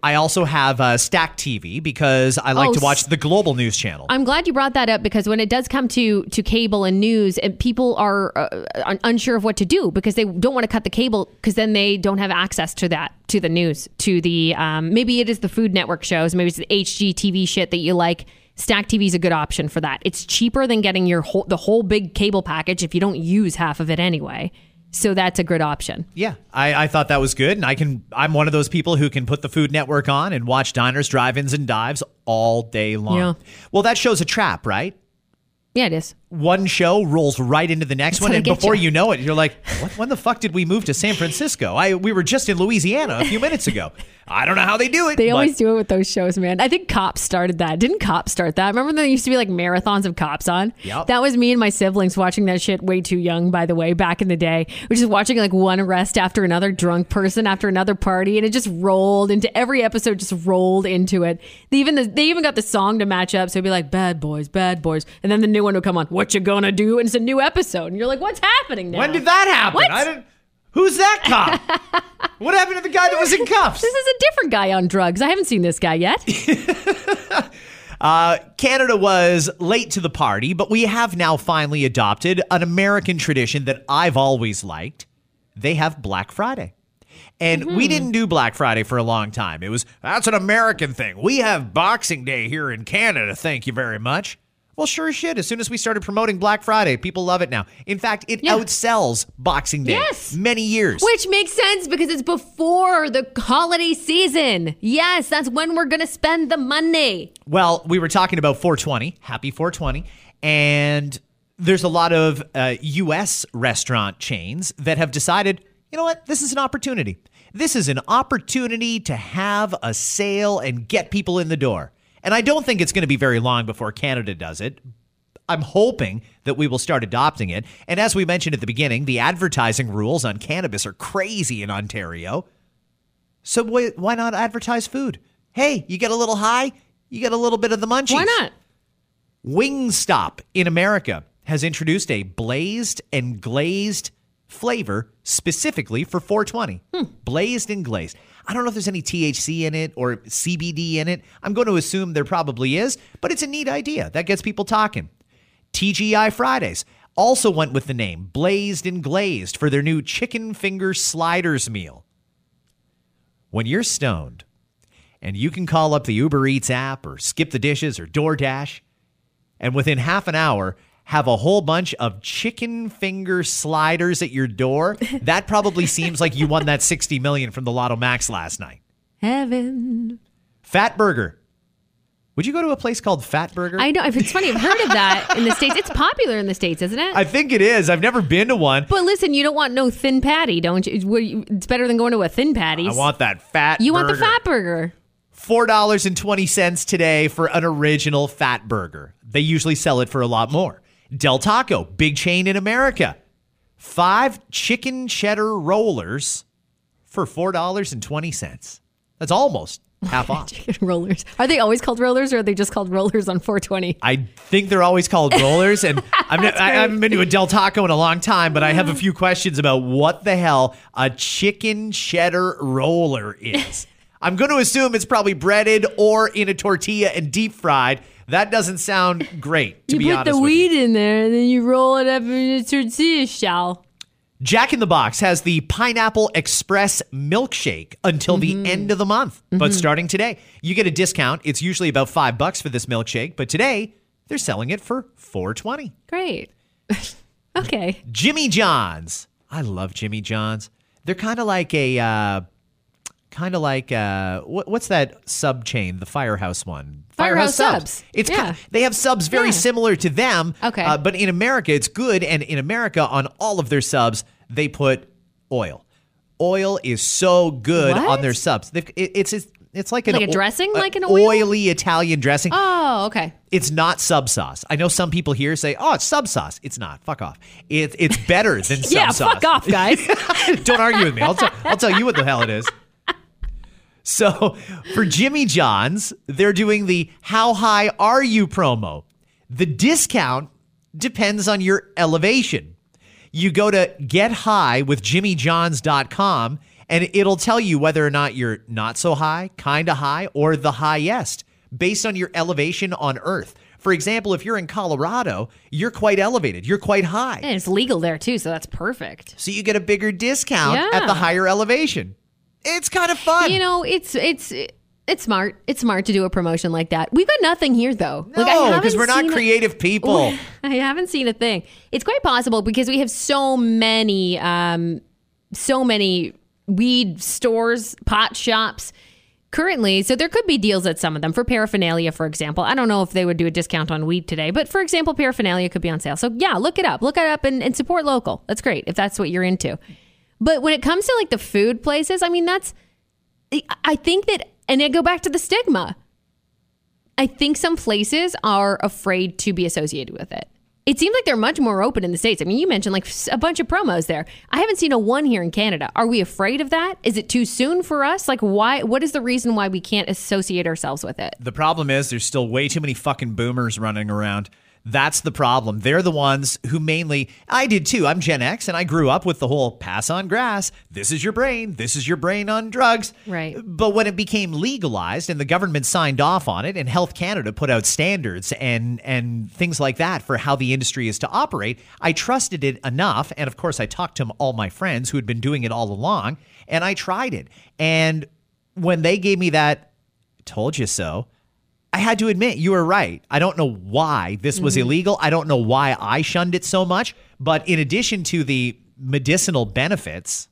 I also have uh, Stack TV because I like Oh, to watch the global news channel. I'm glad you brought that up because when it does come to to cable and news, and people are uh, unsure of what to do because they don't want to cut the cable because then they don't have access to that to the news to the um, maybe it is the Food Network shows, maybe it's the HGTV shit that you like. Stack TV is a good option for that. It's cheaper than getting your whole the whole big cable package if you don't use half of it anyway. So that's a good option. yeah, I, I thought that was good, and I can. I'm one of those people who can put the Food Network on and watch diners, drive-ins, and dives all day long. Yeah. Well, that show's a trap, right? Yeah, it is. One show rolls right into the next That's one, and before you. you know it, you're like, what, "When the fuck did we move to San Francisco? I we were just in Louisiana a few minutes ago. I don't know how they do it. They but always do it with those shows, man. I think Cops started that. Didn't Cops start that? Remember there used to be like marathons of Cops on? Yep. That was me and my siblings watching that shit way too young, by the way, back in the day. We're just watching like one arrest after another, drunk person after another party, and it just rolled into every episode. Just rolled into it. They even they even got the song to match up, so it'd be like "Bad Boys, Bad Boys," and then the new one would come on. What you gonna do? And it's a new episode, and you're like, "What's happening now?" when did that happen? What? I didn't. Who's that cop? what happened to the guy that was in cuffs? This is a different guy on drugs. I haven't seen this guy yet. Uh, Canada was late to the party, but we have now finally adopted an American tradition that I've always liked. They have Black Friday. And we didn't do Black Friday for a long time. It was, that's an American thing. We have Boxing Day here in Canada. Thank you very much. Well, sure as shit. As soon as we started promoting Black Friday, people love it now. In fact, it Yeah. outsells Boxing Day Yes. many years. Which makes sense because it's before the holiday season. Yes, that's when we're going to spend the money. Well, we were talking about 420. Happy 420. And there's a lot of uh, U.S. restaurant chains that have decided, you know what? This is an opportunity. This is an opportunity to have a sale and get people in the door. And I don't think it's going to be very long before Canada does it. I'm hoping that we will start adopting it. And as we mentioned at the beginning, the advertising rules on cannabis are crazy in Ontario. So why, not advertise food? Hey, you get a little high, you get a little bit of the munchies. Why not? Wingstop in America has introduced a blazed and glazed flavor specifically for 420. Hmm. Blazed and glazed. I don't know if there's any THC in it or CBD in it. I'm going to assume there probably is, but it's a neat idea. That gets people talking. TGI Fridays also went with the name Blazed and Glazed for their new chicken finger sliders meal. When you're stoned and you can call up the Uber Eats app or skip the dishes or DoorDash, and within half an hour have a whole bunch of chicken finger sliders at your door, that probably seems like you won that 60 million from the Lotto Max last night. Heaven. Fatburger Would you go to a place called Fatburger? I know. It's funny. I've heard of that in the states. It's popular in the states, isn't it? I think it is. I've never been to one. but listen, you don't want no thin patty, don't you? It's better than going to a thin patty. I want that fat you want the fat burger. $4.20 today for an original fat burger. They usually sell it for a lot more. Del Taco, big chain in America. Five chicken cheddar rollers for $4.20. That's almost half off. chicken rollers. Are they always called rollers, or are they just called rollers on 420? I think they're always called rollers, and I've ne- I haven't been to a Del Taco in a long time, but I have a few questions about what the hell a chicken cheddar roller is. I'm going to assume it's probably breaded or in a tortilla and deep fried. That doesn't sound great, to you be put honest the with you. weed in there, and then you roll it up in a tortilla shell. Jack in the Box has the Pineapple Express milkshake until Mm-hmm. the end of the month. But starting today, you get a discount. It's usually about five bucks for this milkshake, but today they're selling it for four twenty. Great. okay. Jimmy John's. I love Jimmy John's. They're kind of like a, uh, kind of like uh, what, what's that sub chain? The Firehouse one. Firehouse Subs. It's Yeah. they have subs very Yeah. similar to them. Okay. uh, but in America, it's good, and in America, on all of their subs, they put oil. Oil is so good What? on their subs. It, it's it's it's like an Like a o- dressing, like an oil? oily Italian dressing. Oh, okay. It's not sub sauce. I know some people here say, "Oh, it's sub sauce." It's not. Fuck off. It, it's better than sub Yeah, sauce. fuck off, guys. Don't argue with me. I'll, tell I'll tell you what the hell it is. So for Jimmy John's, they're doing the How High Are You promo. The discount depends on your elevation. You go to gethighwithjimmyjohns.com and it'll tell you whether or not you're not so high, kind of high, or the highest based on your elevation on Earth. For example, if you're in Colorado, you're quite elevated, you're quite high. And it's legal there too, so that's perfect. So you get a bigger discount at the higher elevation. It's kind of fun. You know, it's it's it's smart. It's smart to do a promotion like that. We've got nothing here though. no, because we're not seen a- creative people. I haven't seen a thing. It's quite possible because we have so many, um, so many weed stores, pot shops currently. So there could be deals at some of them for paraphernalia, for example. I don't know if they would do a discount on weed today, but for example, paraphernalia could be on sale. So yeah, look it up. Look it up and, and support local. That's great if that's what you're into. But when it comes to like the food places, I mean, that's, I think that, and I go back to the stigma. I think some places are afraid to be associated with it. It seems like they're much more open in the States. I mean, you mentioned like a bunch of promos there. I haven't seen a one here in Canada. Are we afraid of that? Is it too soon for us? Like, why? What is the reason why we can't associate ourselves with it? The problem is there's still way too many fucking boomers running around. That's the problem. They're the ones who mainly, I did too. I'm Gen X and I grew up with the whole pass on grass. This is your brain. This is your brain on drugs. Right. But when it became legalized and the government signed off on it and Health Canada put out standards and, and things like that for how the industry is to operate, I trusted it enough. And of course, I talked to all my friends who had been doing it all along and I tried it. And when they gave me that, told you so. I had to admit, you were right. I don't know why this was illegal. I don't know why I shunned it so much. But in addition to the medicinal benefits,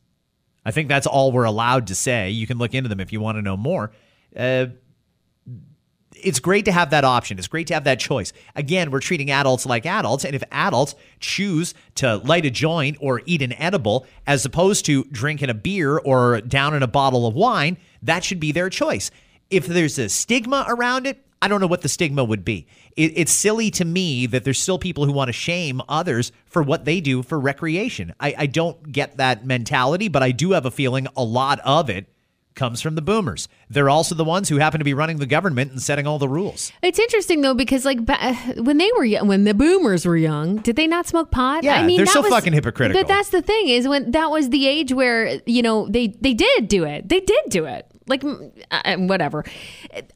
I think that's all we're allowed to say. You can look into them if you want to know more. Uh, it's great to have that option. It's great to have that choice. Again, we're treating adults like adults. And if adults choose to light a joint or eat an edible as opposed to drinking a beer or down in a bottle of wine, that should be their choice. If there's a stigma around it, I don't know what the stigma would be. It, it's silly to me that there's still people who want to shame others for what they do for recreation. I, I don't get that mentality, but I do have a feeling a lot of it comes from the boomers. They're also the ones who happen to be running the government and setting all the rules. It's interesting though because like when they were young, when the boomers were young, did they not smoke pot? Yeah, I mean, they're so was- fucking hypocritical. But that's the thing is when that was the age where you know they they did do it. They did do it. Like mm, uh, whatever.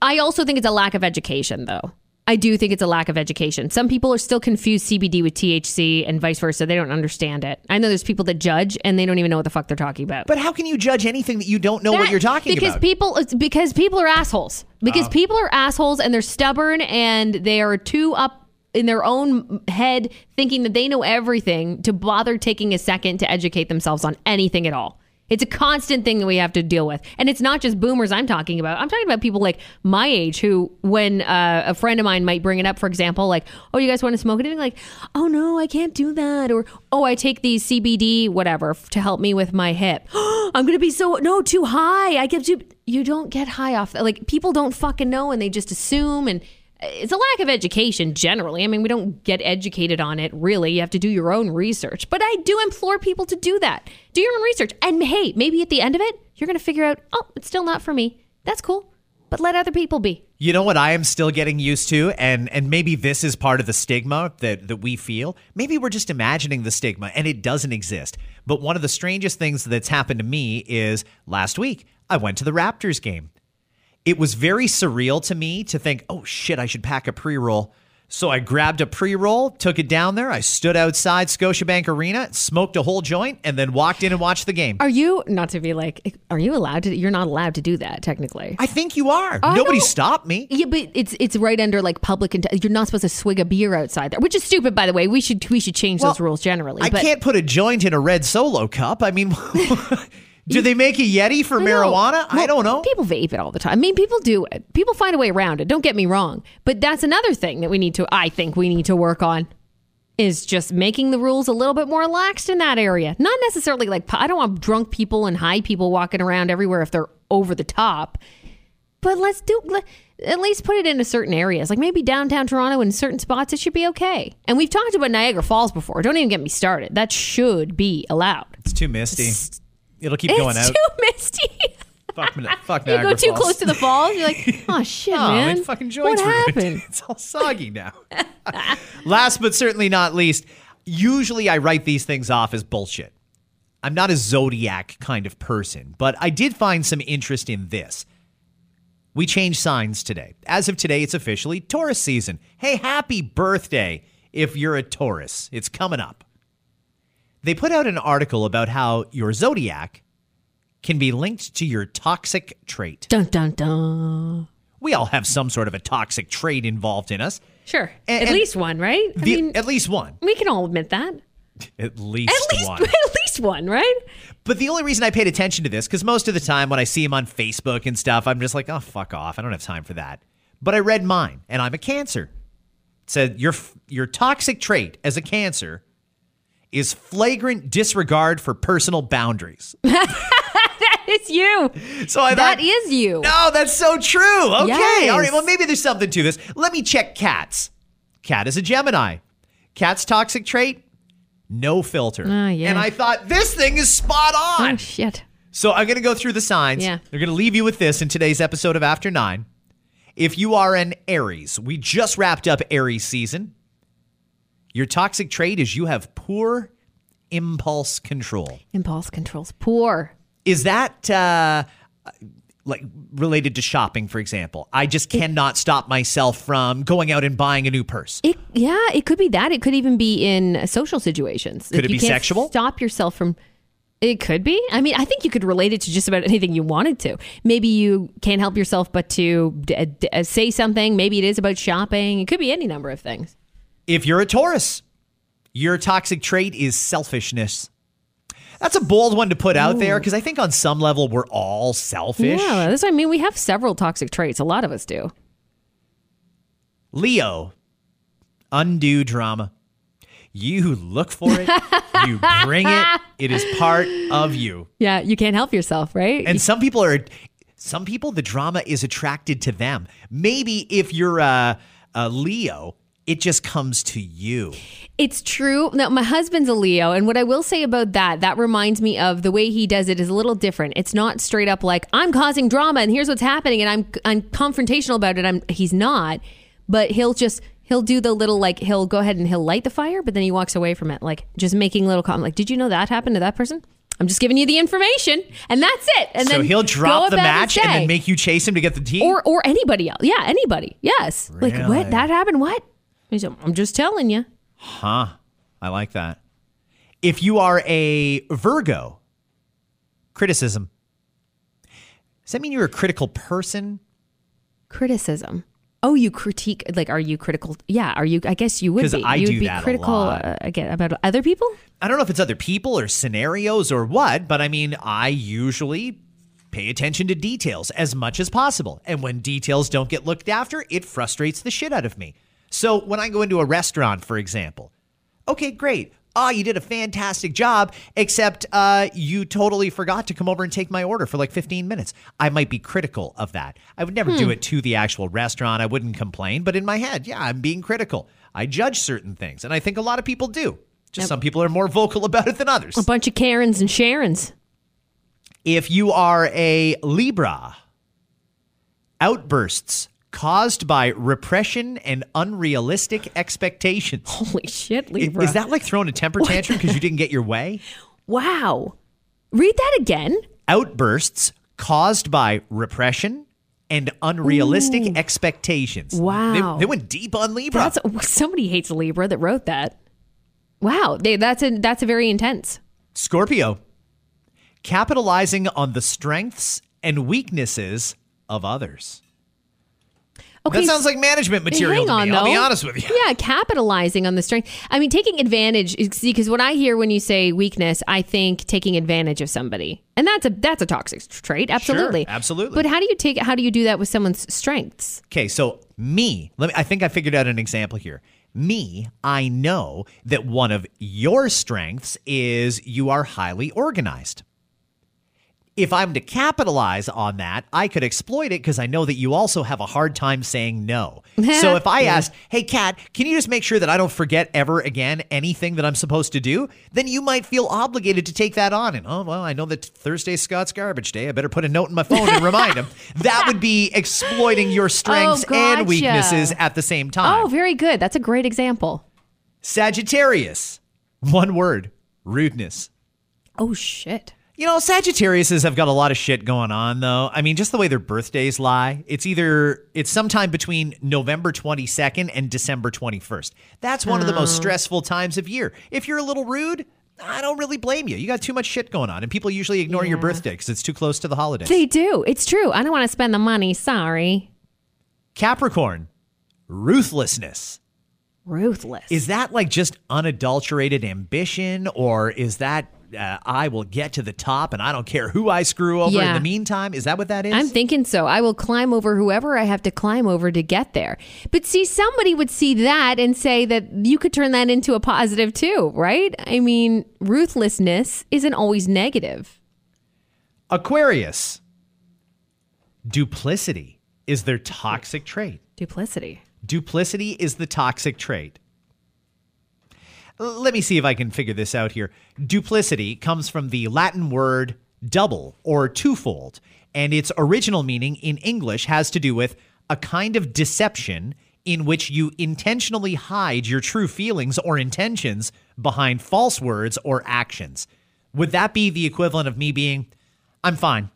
I also think it's a lack of education though. I do think it's a lack of education. Some people are still confused CBD with THC and vice versa. They don't understand it. I know there's people that judge and they don't even know what the fuck they're talking about. But how can you judge anything that you don't know what you're talking because about? people because people are assholes because Oh. people are assholes and they're stubborn and they are too up in their own head thinking that they know everything to bother taking a second to educate themselves on anything at all It's a constant thing that we have to deal with. And it's not just boomers I'm talking about. I'm talking about people like my age who, when uh, a friend of mine might bring it up, for example, like, oh, you guys want to smoke anything? Like, oh, no, I can't do that. Or, oh, I take these CBD, whatever, to help me with my hip. I'm going to be so, no, too high. I get too, you don't get high off. Like, people don't fucking know and they just assume. And it's a lack of education generally. I mean, we don't get educated on it really. You have to do your own research. But I do implore people to do that. Do your own research. And hey, maybe at the end of it, you're going to figure out, oh, it's still not for me. That's cool. But let other people be. You know what I am still getting used to, and and maybe this is part of the stigma that that we feel. Maybe we're just imagining the stigma, and it doesn't exist. But one of the strangest things that's happened to me is last week I went to the Raptors game. It was very surreal to me to think, oh shit, I should pack a pre roll. So I grabbed a pre roll, took it down there. I stood outside Scotiabank Arena, smoked a whole joint, and then walked in and watched the game. Are you, not to be like, are you allowed to? You're not allowed to do that technically. I think you are. Oh, I Nobody don't- stopped me. Yeah, but it's it's right under like public. Int- you're not supposed to swig a beer outside there, which is stupid, by the way. We should we should change those rules generally. I but can't put a joint in a red solo cup. I mean, do they make a Yeti for I marijuana? I don't know. People vape it all the time. I mean, people do it. People find a way around it. Don't get me wrong. But that's another thing that we need to, I think we need to work on is just making the rules a little bit more laxed in that area. Not necessarily like, I don't want drunk people and high people walking around everywhere if they're over the top. But let's do, let, at least put it into certain areas. Like maybe downtown Toronto in certain spots, it should be okay. And we've talked about Niagara Falls before. Don't even get me started. That should be allowed. It's too misty. It'll keep going it's out. too misty. fuck, fuck You go too Falls. close to the falls, you're like, oh shit, Oh, man. my fucking what joints were happened? it's all soggy now. Last but certainly not least, usually I write these things off as bullshit. I'm not a zodiac kind of person, but I did find some interest in this. We changed signs today. As of today, it's officially Taurus season. Hey, happy birthday if you're a Taurus. It's coming up. They put out an article about how your zodiac can be linked to your toxic trait. Dun dun dun. We all have some sort of a toxic trait involved in us. Sure, And- at and least one, right? I The- mean, at least one. we can all admit that. At least, At least, one. at least one, right? But the only reason I paid attention to this, because most of the time when I see him on Facebook and stuff, I'm just like, oh, fuck off. I don't have time for that. But I read mine, and I'm a Cancer. It said your your toxic trait as a Cancer is flagrant disregard for personal boundaries. It's you. So I That thought, is you. No, that's so true. Okay. Yes. All right. Well, maybe there's something to this. Let me check cats. Cat is a Gemini. Cat's toxic trait? No filter. Ah, yeah. And I thought this thing is spot on. Oh shit. So I'm going to go through the signs. Yeah. They're going to leave you with this in today's episode of After Nine. If you are an Aries, we just wrapped up Aries season. Your toxic trait is you have poor impulse control. Impulse controls poor. Is that uh, like related to shopping, for example? I just cannot stop myself from going out and buying a new purse. It yeah, it could be that. It could even be in social situations. Could Like, it be sexual? Stop yourself from. It could be. I mean, I think you could relate it to just about anything you wanted to. Maybe you can't help yourself but to d- d- say something. Maybe it is about shopping. It could be any number of things. If you're a Taurus, your toxic trait is selfishness. That's a bold one to put out there because I think on some level we're all selfish. Yeah, that's what I mean. We have several toxic traits. A lot of us do. Leo, undue drama. You look for it, you bring it, it is part of you. Yeah, you can't help yourself, right? And some people are, some people, the drama is attracted to them. Maybe if you're a, a Leo, it just comes to you. It's true. Now, my husband's a Leo, and what I will say about that, that reminds me of the way he does it is a little different. It's not straight up like I'm causing drama and here's what's happening, and I'm I'm confrontational about it. I'm he's not, but he'll just he'll do the little like he'll go ahead and he'll light the fire, but then he walks away from it, like just making little comment, like, "Did you know that happened to that person?" I'm just giving you the information, and that's it. And so then he'll drop the match and then make you chase him to get the tea. or or anybody else. Yeah, anybody. Yes. Like what that happened? What? He's like, I'm just telling you. Huh. I like that. If you are a Virgo, criticism. Does that mean you're a critical person? Criticism. Oh, you critique like are you critical? Yeah, are you? I guess you would 'Cause be. I you would do be that a critical lot. Uh, again about other people. I don't know if it's other people or scenarios or what, but I mean, I usually pay attention to details as much as possible. And when details don't get looked after, it frustrates the shit out of me. So when I go into a restaurant, for example, okay, great. Oh, you did a fantastic job, except uh, you totally forgot to come over and take my order for like 15 minutes. I might be critical of that. I would never do it to the actual restaurant. I wouldn't complain, but in my head, yeah, I'm being critical. I judge certain things, and I think a lot of people do. Just some people are more vocal about it than others. A bunch of Karens and Sharons. If you are a Libra, outbursts caused by repression and unrealistic expectations. Holy shit, Libra. Is that like throwing a temper tantrum because you didn't get your way? wow? Read that again. Outbursts caused by repression and unrealistic expectations. Wow. They, they went deep on Libra. That's somebody hates Libra that wrote that. Wow, they, that's a that's a very intense. Scorpio, capitalizing on the strengths and weaknesses of others. Okay, that sounds like management material Hang to on, me. I'll be honest with you. Yeah, capitalizing on the strength. I mean, taking advantage. See, because when I hear when you say weakness, I think taking advantage of somebody, and that's a that's a toxic trait. Absolutely, absolutely. But how do you take? How do you do that with someone's strengths? Okay, so me, let me I think I figured out an example here. Me, I know that one of your strengths is you are highly organized. If I'm to capitalize on that, I could exploit it because I know that you also have a hard time saying no. so if I ask, hey, Kat, can you just make sure that I don't forget ever again anything that I'm supposed to do? Then you might feel obligated to take that on. And, oh, well, I know that Thursday's Scott's garbage day. I better put a note in my phone and remind him. That would be exploiting your strengths Oh, gotcha. and weaknesses at the same time. Oh, very good. That's a great example. Sagittarius, one word rudeness. Oh shit. You know, Sagittariuses have got a lot of shit going on, though. I mean, just the way their birthdays lie. It's either it's sometime between November 22nd and December 21st. That's one of the most oh. stressful times of year. If you're a little rude, I don't really blame you. You got too much shit going on, and people usually ignore your birthday because it's too close to the holidays. They do. It's true. I don't want to spend the money. Sorry. Capricorn, ruthlessness. Ruthless. Is that like just unadulterated ambition, or is that uh, I will get to the top and I don't care who I screw over in the meantime? Is that what that is? I'm thinking so. I will climb over whoever I have to climb over to get there. But see, somebody would see that and say that you could turn that into a positive too, right? I mean, ruthlessness isn't always negative. Aquarius, duplicity is their toxic trait. Duplicity. Duplicity is the toxic trait. Let me see if I can figure this out here. Duplicity comes from the Latin word double or twofold, and its original meaning in English has to do with a kind of deception in which you intentionally hide your true feelings or intentions behind false words or actions. Would that be the equivalent of me being, I'm fine.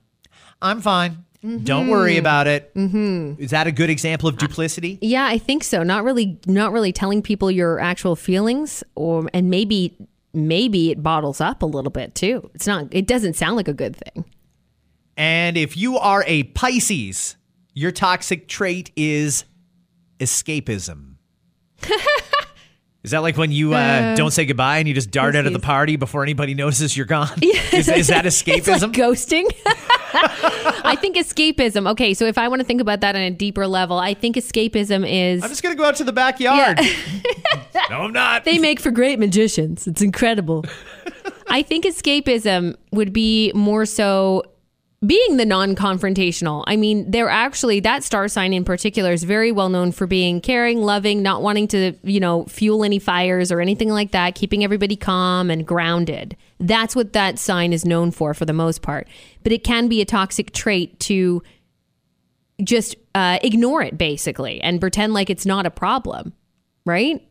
I'm fine. Don't worry about it. Mm-hmm. Is that a good example of duplicity? Yeah, I think so. Not really not really telling people your actual feelings or and maybe maybe it bottles up a little bit too. It's not it doesn't sound like a good thing. And if you are a Pisces, your toxic trait is escapism. Is that like when you uh, don't say goodbye and you just dart out of the party before anybody notices you're gone? Is, is that escapism? like ghosting. I think escapism. Okay, so if I want to think about that on a deeper level, I think escapism is I'm just going to go out to the backyard. no, I'm not. they make for great magicians. It's incredible. I think escapism would be more so being the non-confrontational. I mean, they're actually that star sign in particular is very well known for being caring, loving, not wanting to, you know, fuel any fires or anything like that, keeping everybody calm and grounded. That's what that sign is known for for the most part. But it can be a toxic trait to just uh, ignore it basically and pretend like it's not a problem, right?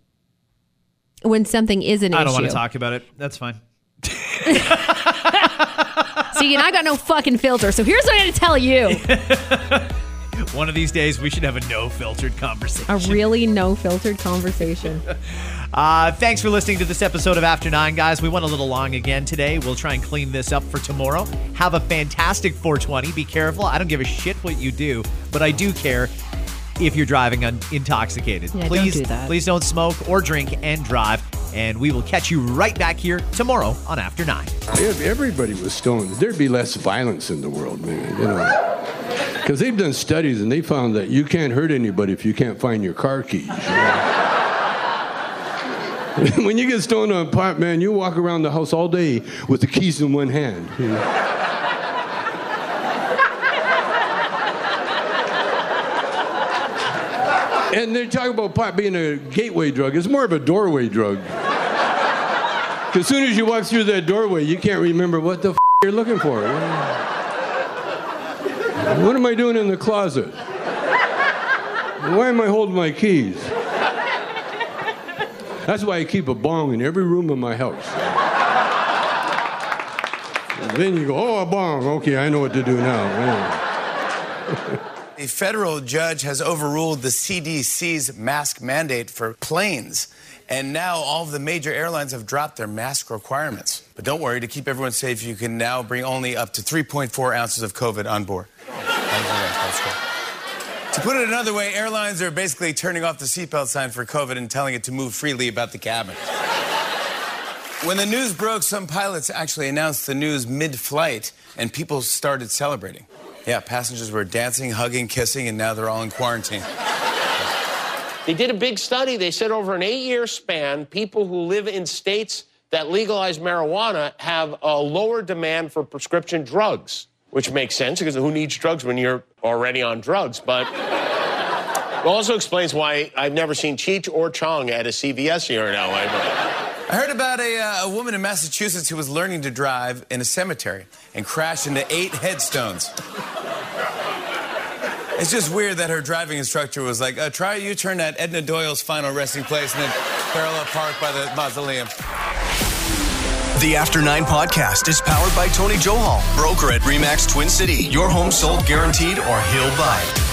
When something is an I issue. don't want to talk about it. That's fine. See, and I got no fucking filter, so here's what I'm going to tell you: One of these days, we should have a no filtered conversation. a really no filtered conversation. Uh, thanks for listening to this episode of After Nine, guys. We went a little long again today. We'll try and clean this up for tomorrow. Have a fantastic 420. Be careful. I don't give a shit what you do, but I do care. If you're driving un- intoxicated. Yeah, don't please, do that. please don't smoke or drink and drive. And we will catch you right back here tomorrow on After 9. If everybody was stoned, there'd be less violence in the world, man. You know, because they've done studies and they found that you can't hurt anybody if you can't find your car keys. you know? when you get stoned on pot, man, you walk around the house all day with the keys in one hand. you know? And they talk about pot being a gateway drug. It's more of a doorway drug. As soon as you walk through that doorway, you can't remember what the f- you're looking for. What am I doing in the closet? Why am I holding my keys? That's why I keep a bong in every room of my house. And then you go, oh, a bong. Okay, I know what to do now. A federal judge has overruled the CDC's mask mandate for planes. And now all of the major airlines have dropped their mask requirements. But don't worry, to keep everyone safe, you can now bring only up to 3.4 ounces of COVID on board. To put it another way, airlines are basically turning off the seatbelt sign for COVID and telling it to move freely about the cabin. When the news broke, some pilots actually announced the news mid flight, and people started celebrating. Yeah, passengers were dancing, hugging, kissing, and now they're all in quarantine. They did a big study. They said over an eight year span, people who live in states that legalize marijuana have a lower demand for prescription drugs, which makes sense because who needs drugs when you're already on drugs? But it also explains why I've never seen Cheech or Chong at a CVS here in LA. I heard about a, uh, a woman in Massachusetts who was learning to drive in a cemetery and crashed into eight headstones. It's just weird that her driving instructor was like, uh, try a U turn at Edna Doyle's final resting place and then parallel park by the mausoleum. The After Nine podcast is powered by Tony Johal, broker at Remax Twin City. Your home sold guaranteed or he'll buy